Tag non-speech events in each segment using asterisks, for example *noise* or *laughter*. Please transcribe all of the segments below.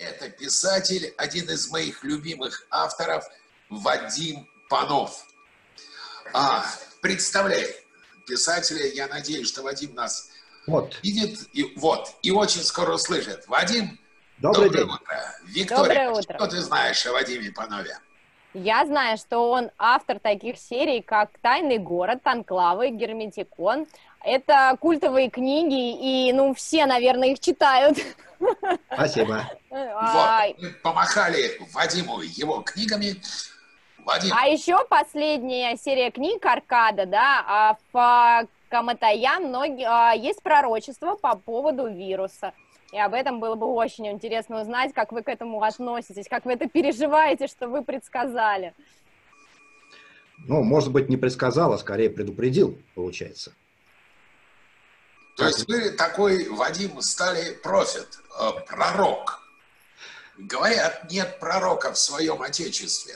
Это писатель, один из моих любимых авторов, Вадим Панов. А, представляй, писателя, я надеюсь, что Вадим нас вот. видит, и, вот, и очень скоро услышит. Вадим, доброе день. утро. Виктория, доброе утро. что ты знаешь о Вадиме Панове? Я знаю, что он автор таких серий, как «Тайный город», «Танклавы», «Герметикон». Это культовые книги, и, ну, все, наверное, их читают. Спасибо. Вот, мы помахали Вадиму его книгами. Вадим. А еще последняя серия книг «Аркада», да, а в Каматаян многие, а, есть пророчество по поводу вируса. И об этом было бы очень интересно узнать, как вы к этому относитесь, как вы это переживаете, что вы предсказали. Ну, может быть, не предсказал, а скорее предупредил, получается. То есть вы такой, Вадим, стали профит, э, пророк. Говорят, нет пророка в своем отечестве.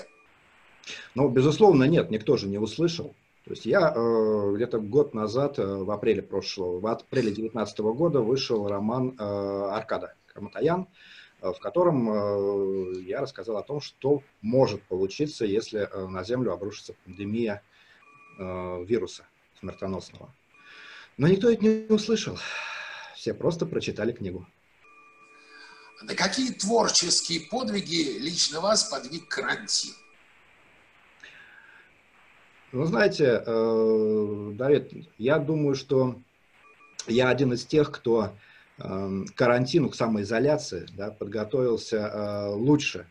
Ну, безусловно, нет, никто же не услышал. То есть я э, где-то год назад, э, в апреле прошлого, в апреле 2019 года вышел роман э, «Аркада» Карматаян, э, в котором э, я рассказал о том, что может получиться, если э, на Землю обрушится пандемия э, вируса смертоносного. Но никто это не услышал. Все просто прочитали книгу. На какие творческие подвиги лично вас подвиг карантин? Ну, знаете, э, Давид, я думаю, что я один из тех, кто э, к карантину, к самоизоляции да, подготовился э, лучше,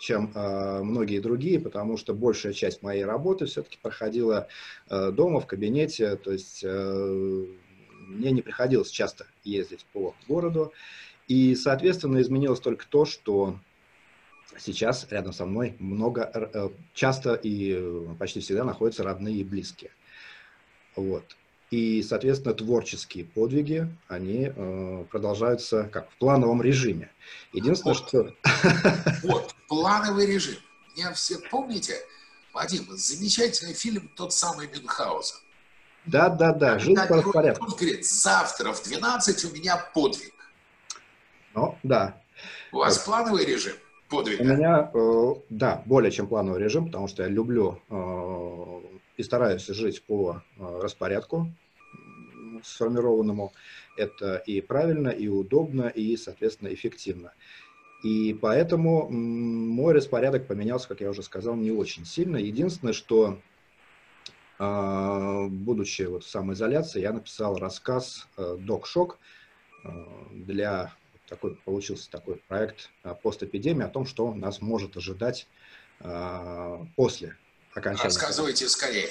чем э, многие другие, потому что большая часть моей работы все-таки проходила э, дома, в кабинете, то есть э, мне не приходилось часто ездить по городу, и, соответственно, изменилось только то, что сейчас рядом со мной много, э, часто и э, почти всегда находятся родные и близкие. Вот. И, соответственно, творческие подвиги, они э, продолжаются как в плановом режиме. Единственное, вот. что... *laughs* Вот, плановый режим. Меня все помните, Вадим, замечательный фильм «Тот самый Мюнхгаузен». Да, да, да, жизнь по порядку. Он говорит, завтра в 12 у меня подвиг. Ну, да. У вас вот. плановый режим? подвига? У меня, э, да, более чем плановый режим, потому что я люблю э, и стараюсь жить по э, распорядку сформированному. Это и правильно, и удобно, и, соответственно, эффективно. И поэтому мой распорядок поменялся, как я уже сказал, не очень сильно. Единственное, что, будучи вот в самоизоляции, я написал рассказ «Док-шок» для такой получился такой проект а, постэпидемии о том, что нас может ожидать а, после окончания. Рассказывайте скорее.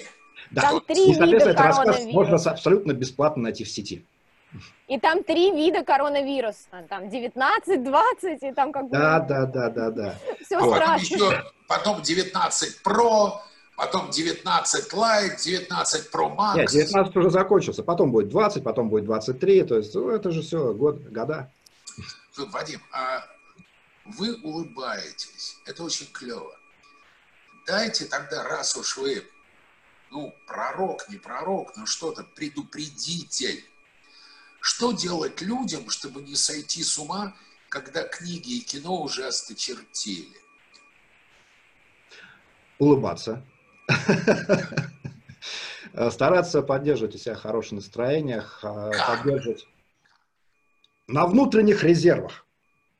Да. Там три и, вида этот рассказ можно абсолютно бесплатно найти в сети. И там три вида коронавируса. Там 19, 20 и там как бы... Да, да, да, да, да. Все а страшно. Еще, потом 19 Pro, потом 19 Lite, 19 Pro Max. Нет, 19 уже закончился. Потом будет 20, потом будет 23. То есть ну, это же все год, года. Вадим, а вы улыбаетесь, это очень клево. Дайте тогда, раз уж вы, ну, пророк, не пророк, но что-то, предупредитель. Что делать людям, чтобы не сойти с ума, когда книги и кино уже осточертели? Улыбаться. *laughs* Стараться поддерживать у себя хорошее настроение, поддерживать на внутренних резервах,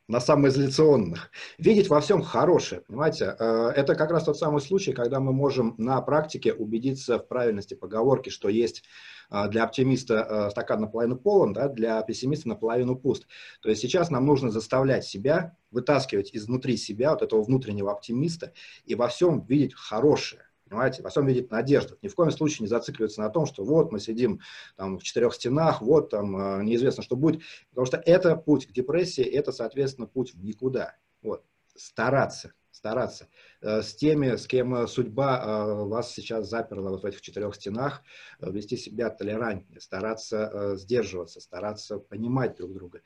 на самоизоляционных, видеть во всем хорошее, понимаете? Э, это как раз тот самый случай, когда мы можем на практике убедиться в правильности поговорки, что есть э, для оптимиста э, стакан наполовину полон, да, для пессимиста наполовину пуст. То есть сейчас нам нужно заставлять себя, вытаскивать изнутри себя вот этого внутреннего оптимиста и во всем видеть хорошее. Понимаете, во всем видит надежду. Ни в коем случае не зацикливаться на том, что вот мы сидим там в четырех стенах, вот там э, неизвестно, что будет. Потому что это путь к депрессии, это, соответственно, путь в никуда. Вот. Стараться, стараться. Э, с теми, с кем э, судьба вас сейчас заперла вот в этих четырех стенах, вести себя толерантнее, стараться сдерживаться, стараться понимать друг друга.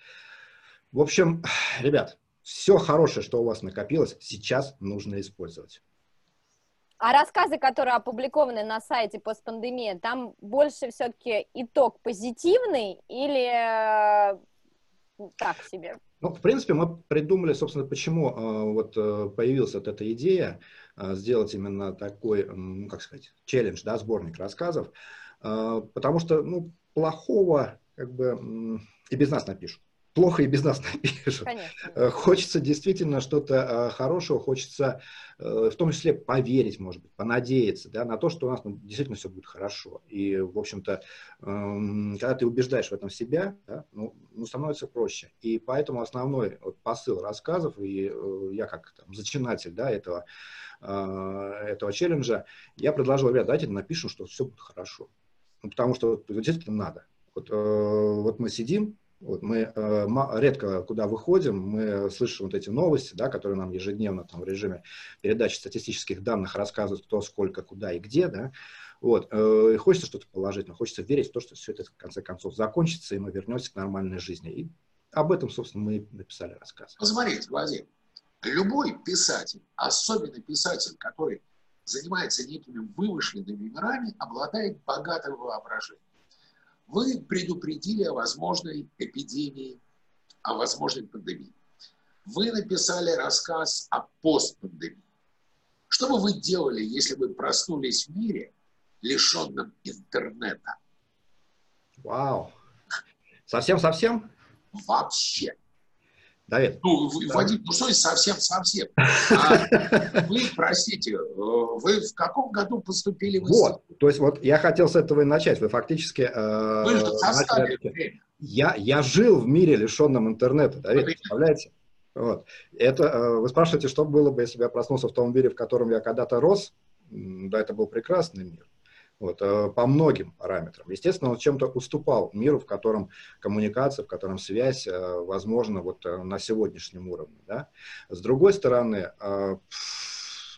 В общем, ребят, все хорошее, что у вас накопилось, сейчас нужно использовать. А рассказы, которые опубликованы на сайте постпандемия, там больше все-таки итог позитивный или э, так себе? Ну, в принципе, мы придумали, собственно, почему э, вот э, появилась вот эта идея сделать именно такой, ну, как сказать, челлендж, да, сборник рассказов, потому что, ну, плохого, как бы, и без нас напишут плохо и без нас напишут. Конечно. Э, хочется действительно что-то э, хорошего, хочется э, в том числе поверить, может быть, понадеяться да, на то, что у нас ну, действительно все будет хорошо. И, в общем-то, эм, когда ты убеждаешь в этом себя, да, ну, ну, становится проще. И поэтому основной вот, посыл рассказов, и я как там, зачинатель да, этого, этого челленджа, я предложил, ребят, давайте напишем, что все будет хорошо. Ну, потому что действительно надо. Вот, вот мы сидим, вот мы э, редко куда выходим, мы слышим вот эти новости, да, которые нам ежедневно там, в режиме передачи статистических данных рассказывают, кто, сколько, куда и где. Да. Вот. Э, хочется что-то положительное, хочется верить в то, что все это в конце концов закончится, и мы вернемся к нормальной жизни. И об этом, собственно, мы написали рассказ. Посмотрите, Владимир, любой писатель, особенно писатель, который занимается некими вымышленными мирами, обладает богатым воображением. Вы предупредили о возможной эпидемии, о возможной пандемии. Вы написали рассказ о постпандемии. Что бы вы делали, если бы проснулись в мире, лишенном интернета? Вау. Совсем-совсем? Вообще. Давид. Ну, Вадим, ну что совсем-совсем? *laughs* А вы, простите, вы в каком году поступили в институт? Вот, то есть вот я хотел с этого и начать. Вы фактически... Э, вы же начали... время. Я, я жил в мире, лишенном интернета, Давид, представляете? Вот. Это, э, вы спрашиваете, что было бы, если бы я проснулся в том мире, в котором я когда-то рос? Да, это был прекрасный мир вот, э, по многим параметрам. Естественно, он чем-то уступал миру, в котором коммуникация, в котором связь э, возможна вот э, на сегодняшнем уровне. Да? С другой стороны,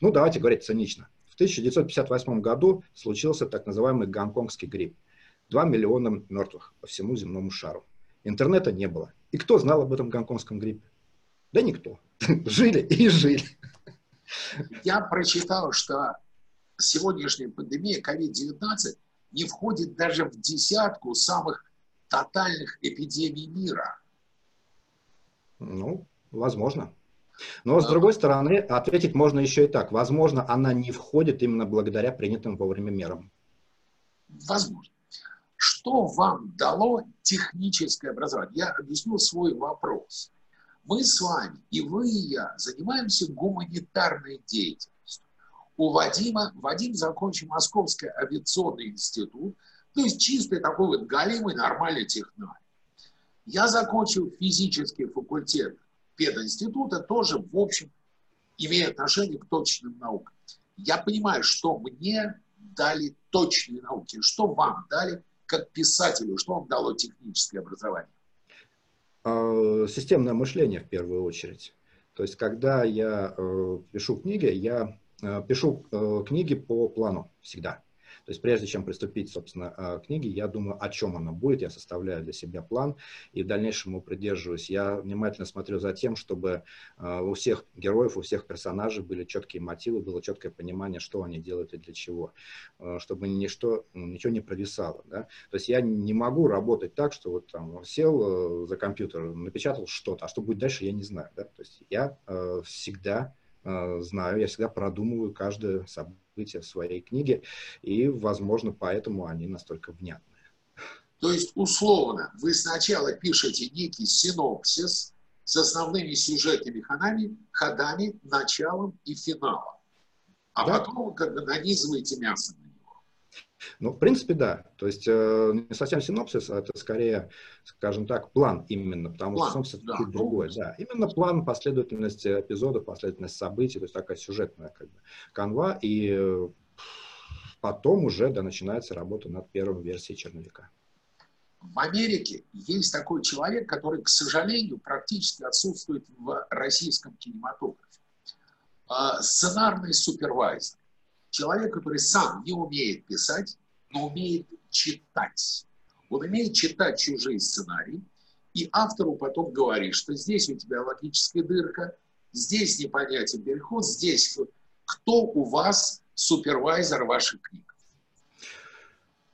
ну давайте говорить цинично. В 1958 году случился так называемый гонконгский грипп. Два миллиона мертвых по всему земному шару. Интернета не было. И кто знал об этом гонконгском гриппе? Да никто. *laughs* Жили и жили. Я прочитал, что сегодняшняя пандемия COVID-19 не входит даже в десятку самых тотальных эпидемий мира. Ну, возможно. Но, с другой стороны, ответить можно еще и так. Возможно, она не входит именно благодаря принятым вовремя мерам. Возможно. Что вам дало техническое образование? Я объясню свой вопрос. Мы с вами, и вы, и я, занимаемся гуманитарной деятельностью у Вадима, Вадим закончил Московский авиационный институт, то есть чистый такой вот галимый нормальный технарь. Я закончил физический факультет пединститута, тоже, в общем, имея отношение к точным наукам. Я понимаю, что мне дали точные науки, что вам дали как писателю, что вам дало техническое образование? А, системное мышление в первую очередь. То есть, когда я э, пишу книги, я Э, пишу э, книги по плану всегда. То есть прежде чем приступить, собственно, э, к книге, я думаю, о чем она будет, я составляю для себя план и в дальнейшем его придерживаюсь. Я внимательно смотрю за тем, чтобы у всех героев, у всех персонажей были четкие мотивы, было четкое понимание, что они делают и для чего, чтобы ничто, ну, ничего не провисало. Да? То есть я не могу работать так, что вот там сел за компьютер, напечатал что-то, а что будет дальше, я не знаю. Да? То есть я всегда Э, знаю, я всегда продумываю каждое событие в своей книге, и, возможно, поэтому они настолько внятные. То есть, условно, вы сначала пишете некий синопсис с основными сюжетными ходами, ходами, началом и финалом, а да. потом как бы нанизываете мясо ну, в принципе, да. То есть э, не совсем синопсис, а это скорее, скажем так, план именно, потому план, что синопсис да. чуть другое. Да. Именно план последовательности эпизодов, последовательность событий, то есть такая сюжетная как бы канва, и э, потом уже да, начинается работа над первой версией черновика. В Америке есть такой человек, который, к сожалению, практически отсутствует в российском кинематографе. А, сценарный супервайзер человек, который сам не умеет писать, но умеет читать. Он умеет читать чужие сценарии, и автору потом говорит, что здесь у тебя логическая дырка, здесь непонятен переход, здесь кто у вас супервайзер ваших книг?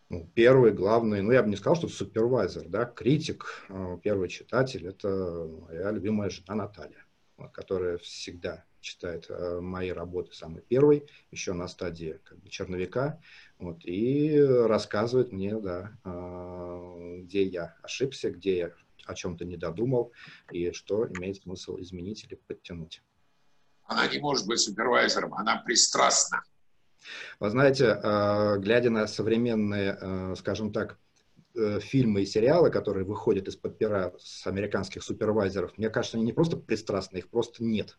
Ну, первый, главный, ну, я бы не сказал, что супервайзер, да, критик, э, первый читатель, это моя любимая жена Наталья, которая всегда читает э, мои работы самый первый, еще на стадии как бы, черновика, вот, и рассказывает мне, да, э, где я ошибся, где я о чем-то не додумал, и что имеет смысл изменить или подтянуть. Она не может быть супервайзером, она пристрастна. Вы знаете, э, глядя на современные, скажем так, фильмы и сериалы, которые выходят из-под пера с американских супервайзеров, мне кажется, они не просто пристрастны, их просто нет.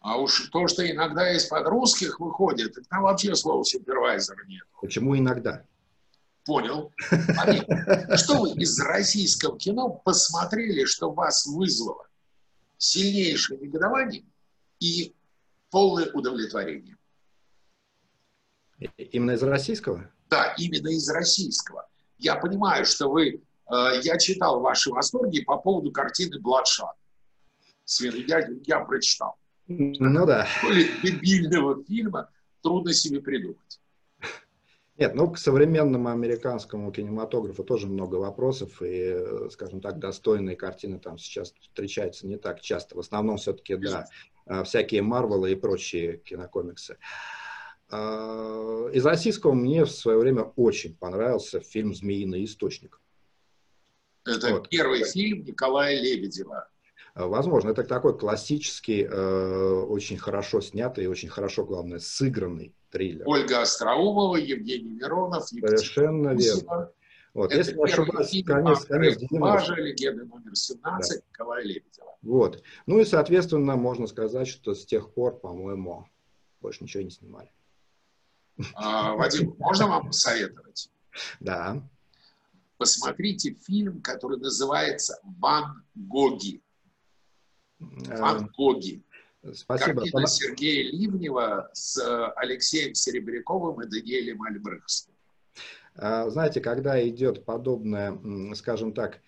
А уж то, что иногда из-под русских выходит, там вообще слова супервайзера нет. Почему иногда? Понял. Что вы из российского кино посмотрели, что вас вызвало сильнейшее негодование и полное удовлетворение? Именно из российского? Да, именно из российского. Я понимаю, что вы... Э, я читал ваши восторги по поводу картины «Бладшат». Я, я прочитал. Ну да. Более дебильного фильма трудно себе придумать. Нет, ну к современному американскому кинематографу тоже много вопросов, и, скажем так, достойные картины там сейчас встречаются не так часто. В основном все-таки, да, э, всякие Марвелы и прочие кинокомиксы. А, из российского мне в свое время очень понравился фильм «Змеиный источник». Это вот. первый фильм Николая Лебедева. А, возможно, это такой классический, э, очень хорошо снятый и очень хорошо, главное, сыгранный триллер. Ольга Остроумова, Евгений Миронов, Совершенно верно. Вот, это если не ошибаюсь, фильм конец, конец 90 легенда номер 17 да. Николая Лебедева. Вот. Ну и, соответственно, можно сказать, что с тех пор, по-моему, больше ничего не снимали. А, Вадим, можно вам посоветовать? Да. Посмотрите фильм, который называется «Ван Гоги». «Ван э, Гоги». Спасибо. Картина Сергея Ливнева с э, Алексеем Серебряковым и Даниэлем Альбрехтом. А, знаете, когда идет подобное, скажем так,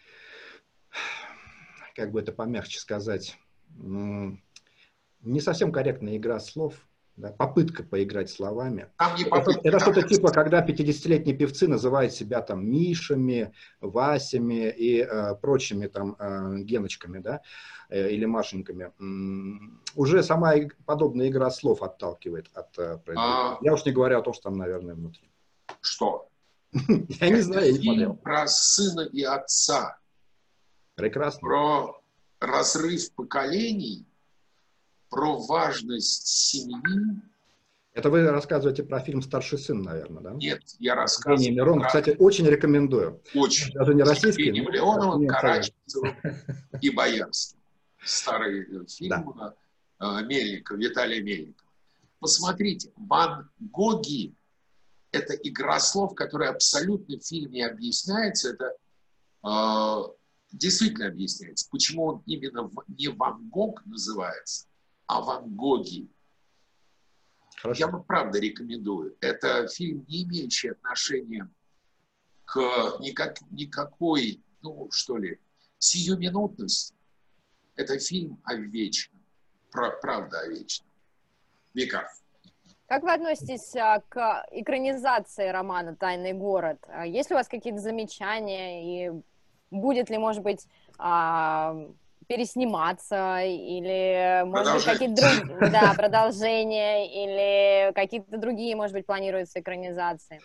как бы это помягче сказать, не совсем корректная игра слов, да, попытка поиграть словами. Там не попытка, это, что-то типа, когда 50-летние певцы называют себя там Мишами, Васями и э, прочими там э, Геночками, да, э, или Машеньками. М-м, уже сама подобная игра слов отталкивает от э, а... Я уж не говорю о том, что там, наверное, внутри. Что? *laughs* Я не знаю, я не смотрел. про сына и отца. Прекрасно. Про разрыв поколений про важность семьи. Это вы рассказываете про фильм «Старший сын», наверное, да? Нет, я рассказываю. Миронов, про... кстати, очень рекомендую. Очень. Даже не российский. Евгением Леоновым, Караченцевым *laughs* и Боярским. Старый э, фильм да. Э, Мельникова, Виталия Мельникова. Посмотрите, Ван Гоги – это игра слов, которая абсолютно в фильме объясняется. Это э, действительно объясняется, почему он именно не Ван Гог называется, о Ван Гоге. Хорошо. Я бы правда рекомендую. Это фильм, не имеющий отношения к никак, никакой, ну, что ли, сиюминутности. Это фильм о вечном. Про, правда о вечном. Века. Как вы относитесь а, к экранизации романа «Тайный город»? А есть ли у вас какие-то замечания? И будет ли, может быть, а, пересниматься, или, может быть, какие-то другие, да, продолжения, или какие-то другие, может быть, планируются экранизации?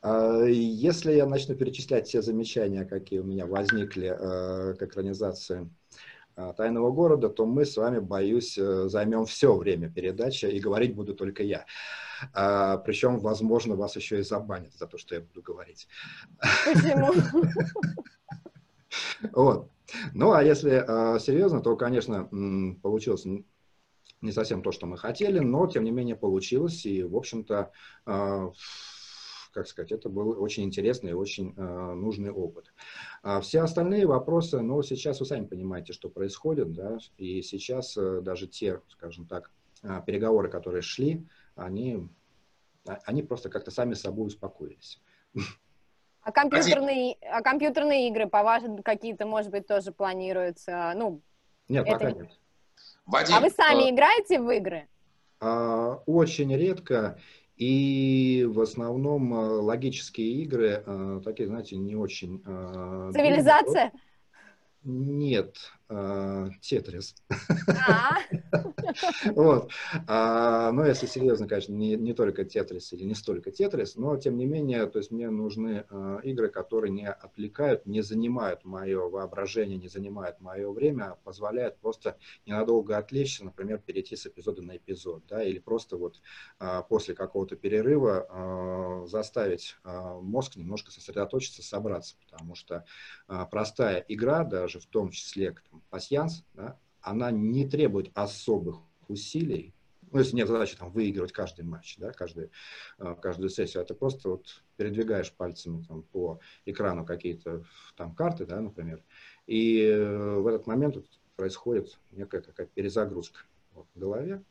А, если я начну перечислять все замечания, какие у меня возникли э, к экранизации э, «Тайного города», то мы с вами, боюсь, э, займем все время передачи, и говорить буду только я. А, причем, возможно, вас еще и забанят за то, что я буду говорить. Почему? *laughs* Вот. Ну, а если э, серьезно, то, конечно, получилось не совсем то, что мы хотели, но, тем не менее, получилось. И, в общем-то, э, как сказать, это был очень интересный и очень э, нужный опыт. А все остальные вопросы, ну, сейчас вы сами понимаете, что происходит, да, и сейчас э, даже те, скажем так, э, переговоры, которые шли, они, они просто как-то сами собой успокоились. А компьютерные, а компьютерные игры, по-вашему, какие-то, может быть, тоже планируются? Ну, нет, это... пока нет. Вадим, а вы сами а... играете в игры? А, очень редко. И в основном э, логические игры, э, такие, знаете, не очень... Цивилизация? Нет, Тетрис. А. *laughs* Вот. А, но если серьезно, конечно, не, не только Тетрис или не столько Тетрис, но тем не менее, то есть мне нужны э, игры, которые не отвлекают, не занимают мое воображение, не занимают мое время, а позволяют просто ненадолго отвлечься, например, перейти с эпизода на эпизод, да, или просто вот э, после какого-то перерыва заставить мозг немножко сосредоточиться, собраться, потому что простая игра, даже в том числе там, пасьянс, да, она не требует особых усилий. Ну, если нет задачи там, выигрывать каждый матч, да, каждый, э, каждую сессию, это просто вот передвигаешь пальцами там, по экрану какие-то там карты, да, например, и э, в этот момент вот происходит некая такая перезагрузка вот, в голове,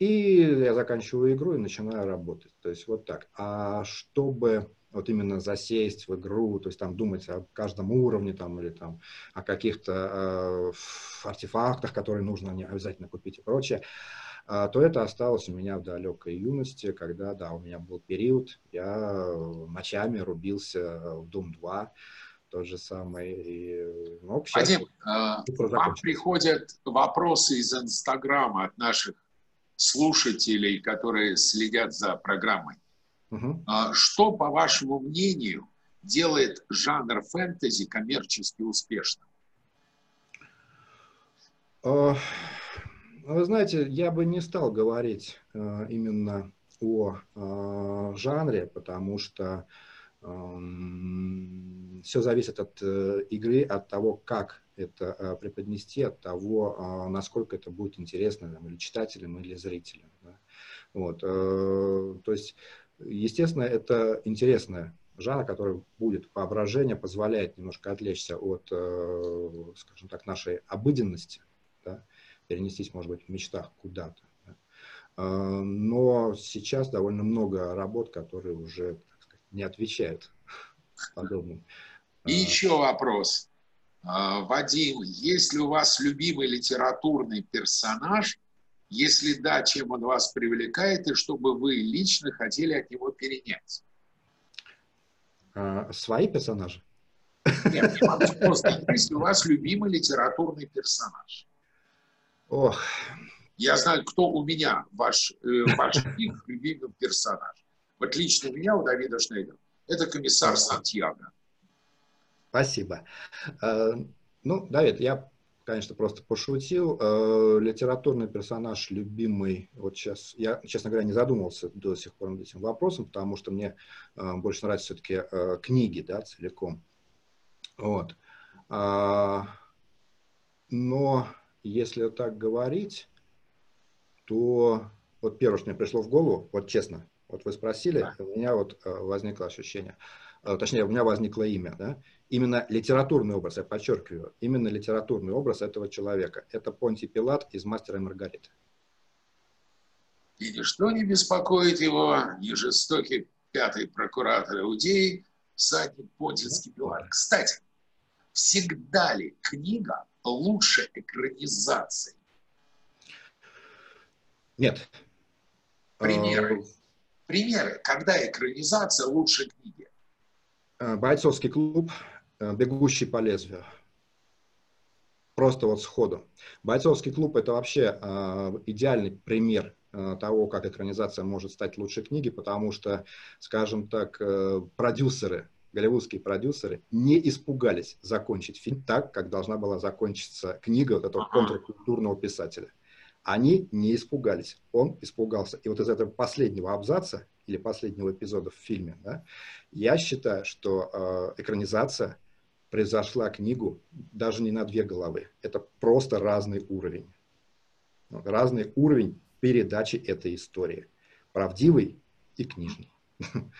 и я заканчиваю игру и начинаю работать. То есть вот так. А чтобы вот именно засесть в игру, то есть там думать о каждом уровне там, или там о каких-то э, артефактах, которые нужно не обязательно купить и прочее, э, то это осталось у меня в далекой юности, когда, да, у меня был период, я ночами рубился в Doom 2, тот же самый. И, ну, Вадим, э, вам приходят вопросы из Инстаграма от наших слушателей, которые следят за программой. Угу. Что, по вашему мнению, делает жанр фэнтези коммерчески успешным? А, вы знаете, я бы не стал говорить а, именно о а, жанре, потому что все зависит от э, игры, от того, как это преподнести, от того, насколько это будет интересно там, или читателям, или зрителям. Да. Вот, э, то есть Естественно, это интересная жанр, который будет воображение, позволяет немножко отвлечься от, э, скажем так, нашей обыденности, да, перенестись, может быть, в мечтах куда-то. Да. Э, но сейчас довольно много работ, которые уже так сказать, не отвечают *laughs* подобным. И еще вопрос. Э, Вадим, есть ли у вас любимый литературный персонаж – если да, чем он вас привлекает, и чтобы вы лично хотели от него перенять? А, свои персонажи? Нет, не просто. Если у вас любимый литературный персонаж. Ох. Я знаю, кто у меня ваш, э, ваш *laughs* любимый персонаж. Вот лично у меня, у Давида Шнейдера, это комиссар Сантьяго. Спасибо. Э, ну, Давид, я конечно, просто пошутил. Э, литературный персонаж любимый, вот сейчас, я, честно говоря, не задумывался до сих пор над этим вопросом, потому что мне э, больше нравятся все-таки э, книги, да, целиком. Вот. А, но если так говорить, то вот первое, что мне пришло в голову, вот честно, вот вы спросили, да. у меня вот возникло ощущение, точнее, у меня возникло имя, да, именно литературный образ, я подчеркиваю, именно литературный образ этого человека. Это Понтий Пилат из «Мастера и Маргариты». И ничто не беспокоит его, ни жестокий пятый прокуратор Иудеи, всадник Понтийский Пилат. Кстати, всегда ли книга лучше экранизации? Нет. Примеры. Э, Примеры, когда экранизация лучше книги. Э, бойцовский клуб Э, бегущий по лезвию. Просто вот сходу. Бойцовский клуб это вообще э, идеальный пример того, как экранизация может стать лучшей книги, потому что, скажем так, продюсеры, голливудские продюсеры не испугались закончить фильм так, как должна была закончиться книга вот этого контркультурного писателя. Они не испугались, он испугался. И вот из этого последнего абзаца или последнего эпизода в фильме, да, я считаю, что э, экранизация – превзошла книгу даже не на две головы. Это просто разный уровень. Разный уровень передачи этой истории. Правдивый и книжный. *laughs*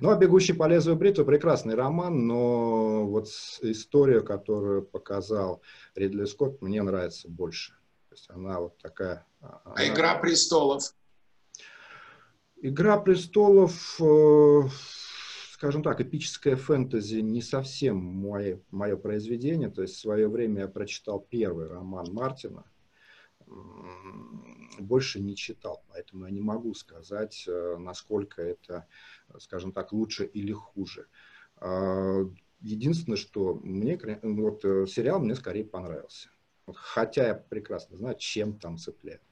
Ну, а «Бегущий по лезвию бритвы» прекрасный роман, но вот история, которую показал Ридли Скотт, мне нравится больше. То есть она вот такая... А, а «Игра престолов»? «Игра престолов» э, скажем так, эпическое фэнтези не совсем мое, мое произведение. То есть в свое время я прочитал первый роман Мартина, больше не читал. Поэтому я не могу сказать, э, насколько это, скажем так, лучше или хуже. А, единственное, что мне, вот сериал мне скорее понравился. Хотя я прекрасно знаю, чем там цепляют.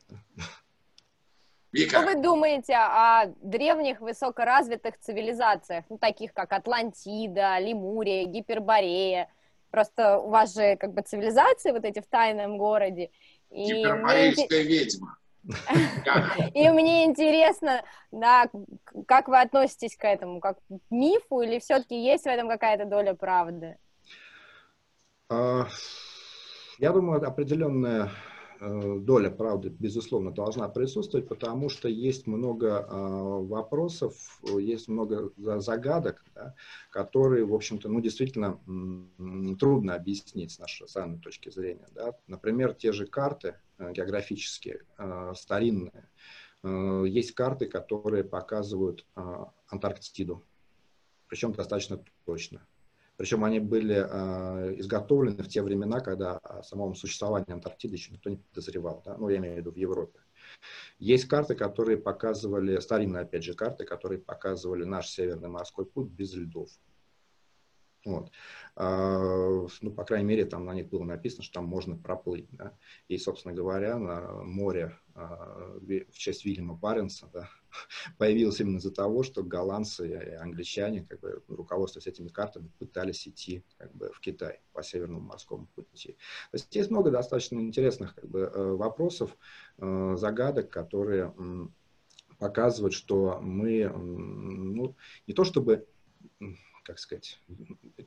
Вика. Что вы думаете о древних высокоразвитых цивилизациях, ну, таких как Атлантида, Лемурия, Гиперборея? Просто у вас же как бы цивилизации вот эти в тайном городе. Гиперборейская ведьма. *laughs* И мне интересно, да, как вы относитесь к этому, как к мифу, или все-таки есть в этом какая-то доля правды? А, я думаю, определенная доля правды, безусловно, должна присутствовать, потому что есть много э, вопросов, есть много загадок, да, которые, в общем-то, ну, действительно трудно объяснить с нашей самой точки зрения. Да. Например, те же карты э, географические, старинные, есть карты, которые показывают Антарктиду, причем достаточно точно. Причем они были э, изготовлены в те времена, когда о самом существовании Антарктиды еще никто не подозревал. Да? Ну, я имею в виду в Европе. Есть карты, которые показывали, старинные, опять же, карты, которые показывали наш Северный морской путь без льдов. Вот. А, ну, по крайней мере, там на них было написано, что там можно проплыть. Да? И, собственно говоря, на море а, в честь Вильяма Баренса да, *laughs* появилось именно из-за того, что голландцы и англичане, как бы, руководствуясь этими картами, пытались идти как бы, в Китай по Северному морскому пути. То есть есть много достаточно интересных как бы, э, вопросов, э, загадок, которые показывают, что мы ну, не то чтобы как сказать,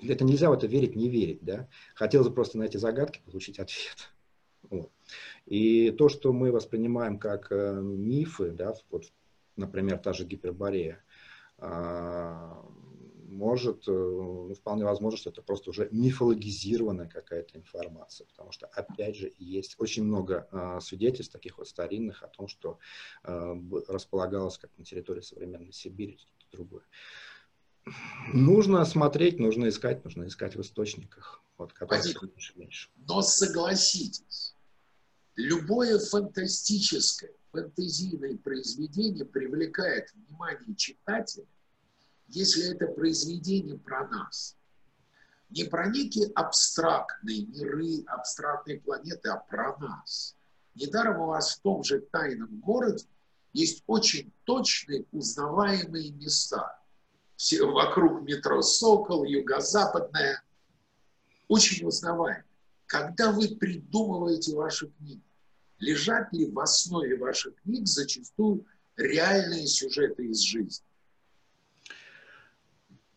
это нельзя в это верить, не верить, да. Хотелось бы просто на эти загадки получить ответ. Вот. И то, что мы воспринимаем как э, мифы, да, вот, например, та же гиперборея, э, может, э, ну, вполне возможно, что это просто уже мифологизированная какая-то информация, потому что, опять же, есть очень много э, свидетельств таких вот старинных о том, что э, располагалось как на территории современной Сибири, что-то другое. Нужно смотреть, нужно искать, нужно искать в источниках, вот, которые меньше меньше. Но согласитесь, любое фантастическое, фантазийное произведение привлекает внимание читателя, если это произведение про нас. Не про некие абстрактные миры, абстрактные планеты, а про нас. Недаром у вас в том же тайном городе есть очень точные узнаваемые места – вокруг метро «Сокол», юго-западная, очень узнаваемо. Когда вы придумываете ваши книги, лежат ли в основе ваших книг зачастую реальные сюжеты из жизни?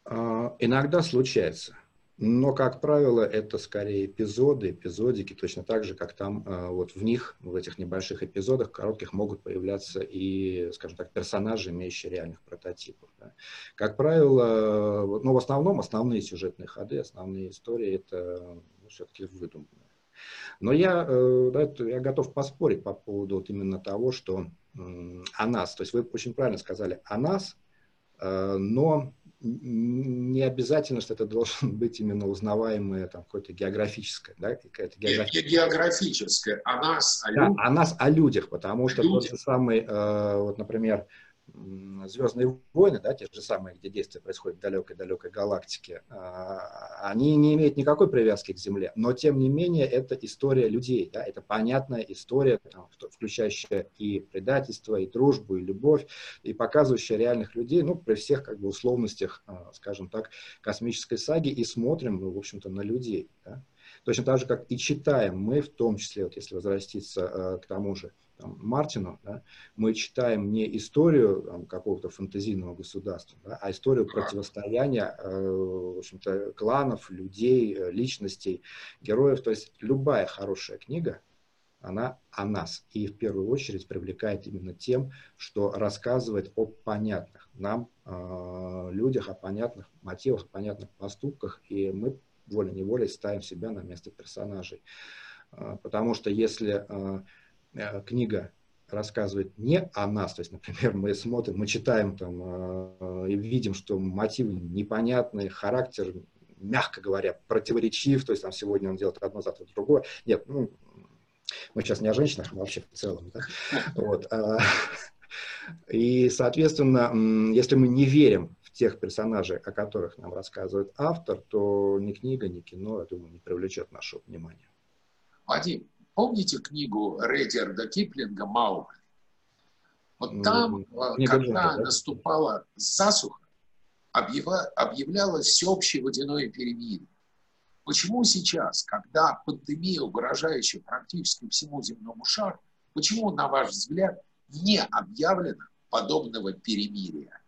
А, иногда случается. Но, как правило, это скорее эпизоды, эпизодики, точно так же, как там э, вот в них, в этих небольших эпизодах, коротких, могут появляться и, скажем так, персонажи, имеющие реальных прототипов. Да. Как правило, ну, в основном основные сюжетные ходы, основные истории, это ну, все-таки выдуманные. Но я, э, да, я готов поспорить по поводу вот именно того, что о нас, то есть вы очень правильно сказали о нас, э, но не обязательно, что это должен *laughs* быть именно узнаваемое там какое-то географическое, да, какая-то географическая. Географическое, о нас, о людях. Да, о нас, о людях, потому о что людях. тот же самый, э, вот, например, Звездные войны, да, те же самые, где действие происходит в далекой-далекой галактике, а, они не имеют никакой привязки к Земле, но тем не менее это история людей, да, это понятная история, там, включающая и предательство, и дружбу, и любовь, и показывающая реальных людей, ну, при всех как бы условностях, а, скажем так, космической саги, и смотрим, ну, в общем-то, на людей, да. Точно так же, как и читаем мы, в том числе, вот если возвратиться э, к тому же, там, Мартину, да, мы читаем не историю какого-то фантазийного государства, да, а историю противостояния э, в общем-то, кланов, людей, э, личностей, героев. То есть любая хорошая книга, она о нас. И в первую очередь привлекает именно тем, что рассказывает о понятных нам э, людях, о понятных мотивах, о понятных поступках. И мы волей-неволей ставим себя на место персонажей. Э, потому что если Э, книга рассказывает не о нас, то есть, например, мы смотрим, мы читаем там э, и видим, что мотивы непонятные, характер, мягко говоря, противоречив, то есть там сегодня он делает одно, завтра другое. Нет, ну, мы сейчас не о женщинах, мы вообще в целом, да? Вот. А, И, соответственно, если мы не верим в тех персонажей, о которых нам рассказывает автор, то ни книга, ни кино, я думаю, не привлечет нашего внимания. Вадим, помните книгу Редерда Киплинга «Маугли»? Вот там, ну, когда Джинка, да? наступала засуха, объявлялось всеобщее водяное перемирие. Почему сейчас, когда пандемия, угрожающая практически всему земному шару, почему, на ваш взгляд, не объявлено подобного перемирия?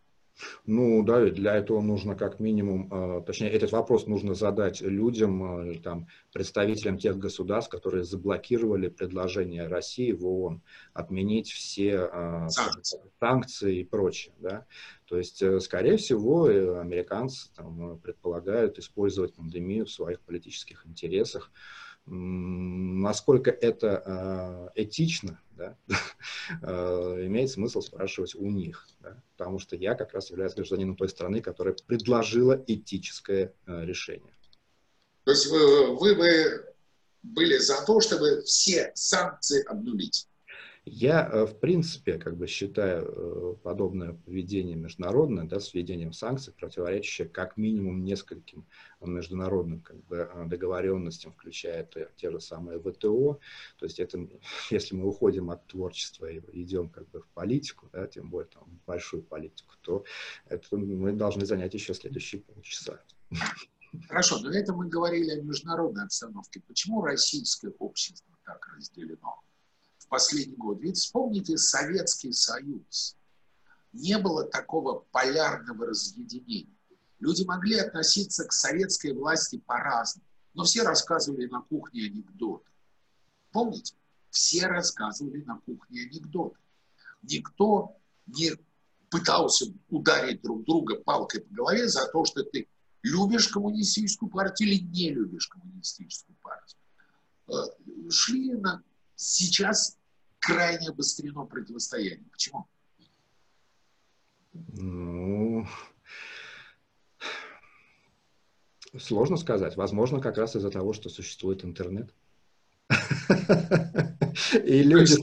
Ну да, для этого нужно как минимум, а, точнее, этот вопрос нужно задать людям, а, там, представителям тех государств, которые заблокировали предложение России в ООН отменить все а, санкции, санкции и прочее. Да? То есть, э, скорее всего, э, американцы там, предполагают использовать пандемию в своих политических интересах насколько это э, этично, да, *laughs* э, имеет смысл спрашивать у них, да, потому что я как раз являюсь гражданином той страны, которая предложила этическое э, решение. То есть вы, вы бы были за то, чтобы все санкции обнулить? Я, э, в принципе, как бы считаю э, подобное поведение международное, да, с введением санкций, противоречащее как минимум нескольким международным как бы, э, договоренностям, включая это, те же самые ВТО. То есть это, *laughs* если мы уходим от творчества и идем как бы в политику, да, тем более там, в большую политику, то это мы должны занять еще следующие полчаса. Хорошо, но это мы говорили о международной обстановке. Почему российское общество так разделено? Последний год. Ведь вспомните Советский Союз. Не было такого полярного разъединения. Люди могли относиться к советской власти по-разному, но все рассказывали на кухне анекдоты. Помните? Все рассказывали на кухне анекдоты. Никто не пытался ударить друг друга палкой по голове за то, что ты любишь коммунистическую партию или не любишь коммунистическую партию. Э, шли на... Сейчас крайне обострено противостояние. Почему? Ну, сложно сказать. Возможно, как раз из-за того, что существует интернет. И люди,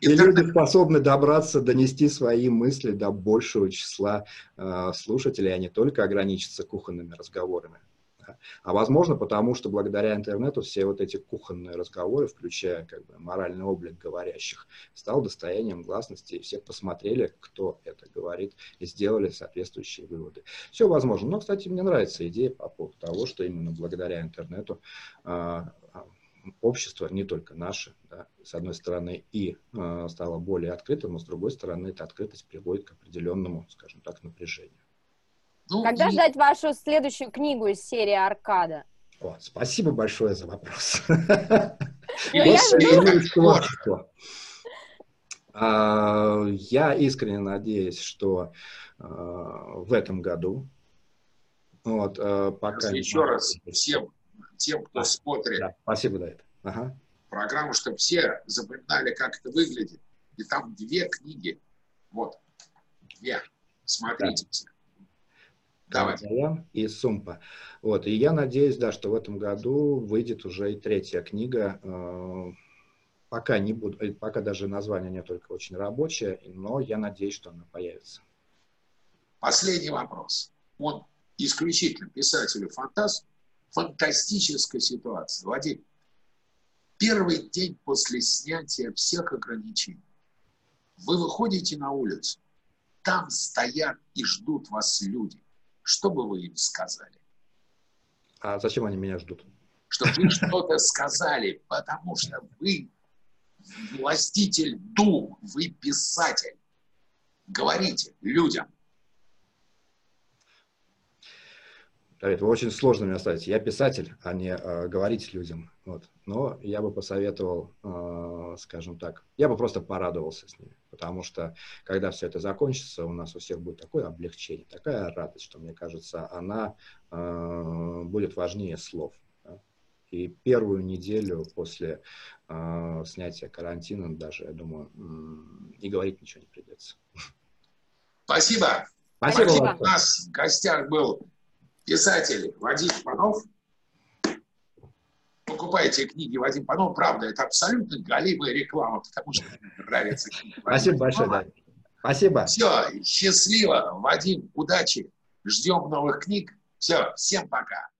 и люди способны добраться, донести свои мысли до большего числа э, слушателей, а не только ограничиться кухонными разговорами. А возможно, потому что благодаря интернету все вот эти кухонные разговоры, включая как бы моральный облик говорящих, стал достоянием гласности, и все посмотрели, кто это говорит, и сделали соответствующие выводы. Все возможно. Но, кстати, мне нравится идея по поводу того, что именно благодаря интернету а, а, общество, не только наше, да, с одной стороны, и э, стало более открытым, но с другой стороны, эта открытость приводит к определенному, скажем так, напряжению. Ну, Когда и... ждать вашу следующую книгу из серии «Аркада»? О, спасибо большое за вопрос. А, я искренне надеюсь, что а, в этом году, вот, а, пока... Еще раз всем тем, кто смотрит спасибо, да, это. программу, чтобы все запоминали, как это выглядит. И там две книги. Вот, две. Смотрите все. Давай. и Сумпа. Вот, и я надеюсь, да, что в этом году выйдет уже и третья книга. Э, пока не буду, э, пока даже название не только очень рабочее, но я надеюсь, что она появится. Последний вопрос. Он исключительно писателю фантаст, фантастическая ситуация. Вадим, первый день после снятия всех ограничений вы выходите на улицу, там стоят и ждут вас люди что бы вы им сказали? А зачем они меня ждут? Чтобы вы *laughs* что-то сказали, потому что вы властитель дум, вы писатель. Говорите людям. Давид, вы очень сложно меня ставите. Я писатель, а не э, говорить людям. Вот. Но я бы посоветовал, э, скажем так, я бы просто порадовался с ними. Потому что, когда все это закончится, у нас у всех будет такое облегчение, такая радость, что, мне кажется, она э, будет важнее слов. И первую неделю после э, снятия карантина даже, я думаю, и говорить ничего не придется. Спасибо. Спасибо. Спасибо. У нас в гостях был писатель Вадим Панов. Покупайте книги Вадим Панов. Правда, это абсолютно галимая реклама, потому что мне нравится книга Спасибо большое, да. Спасибо. Все, счастливо. Вадим, удачи. Ждем новых книг. Все, всем пока.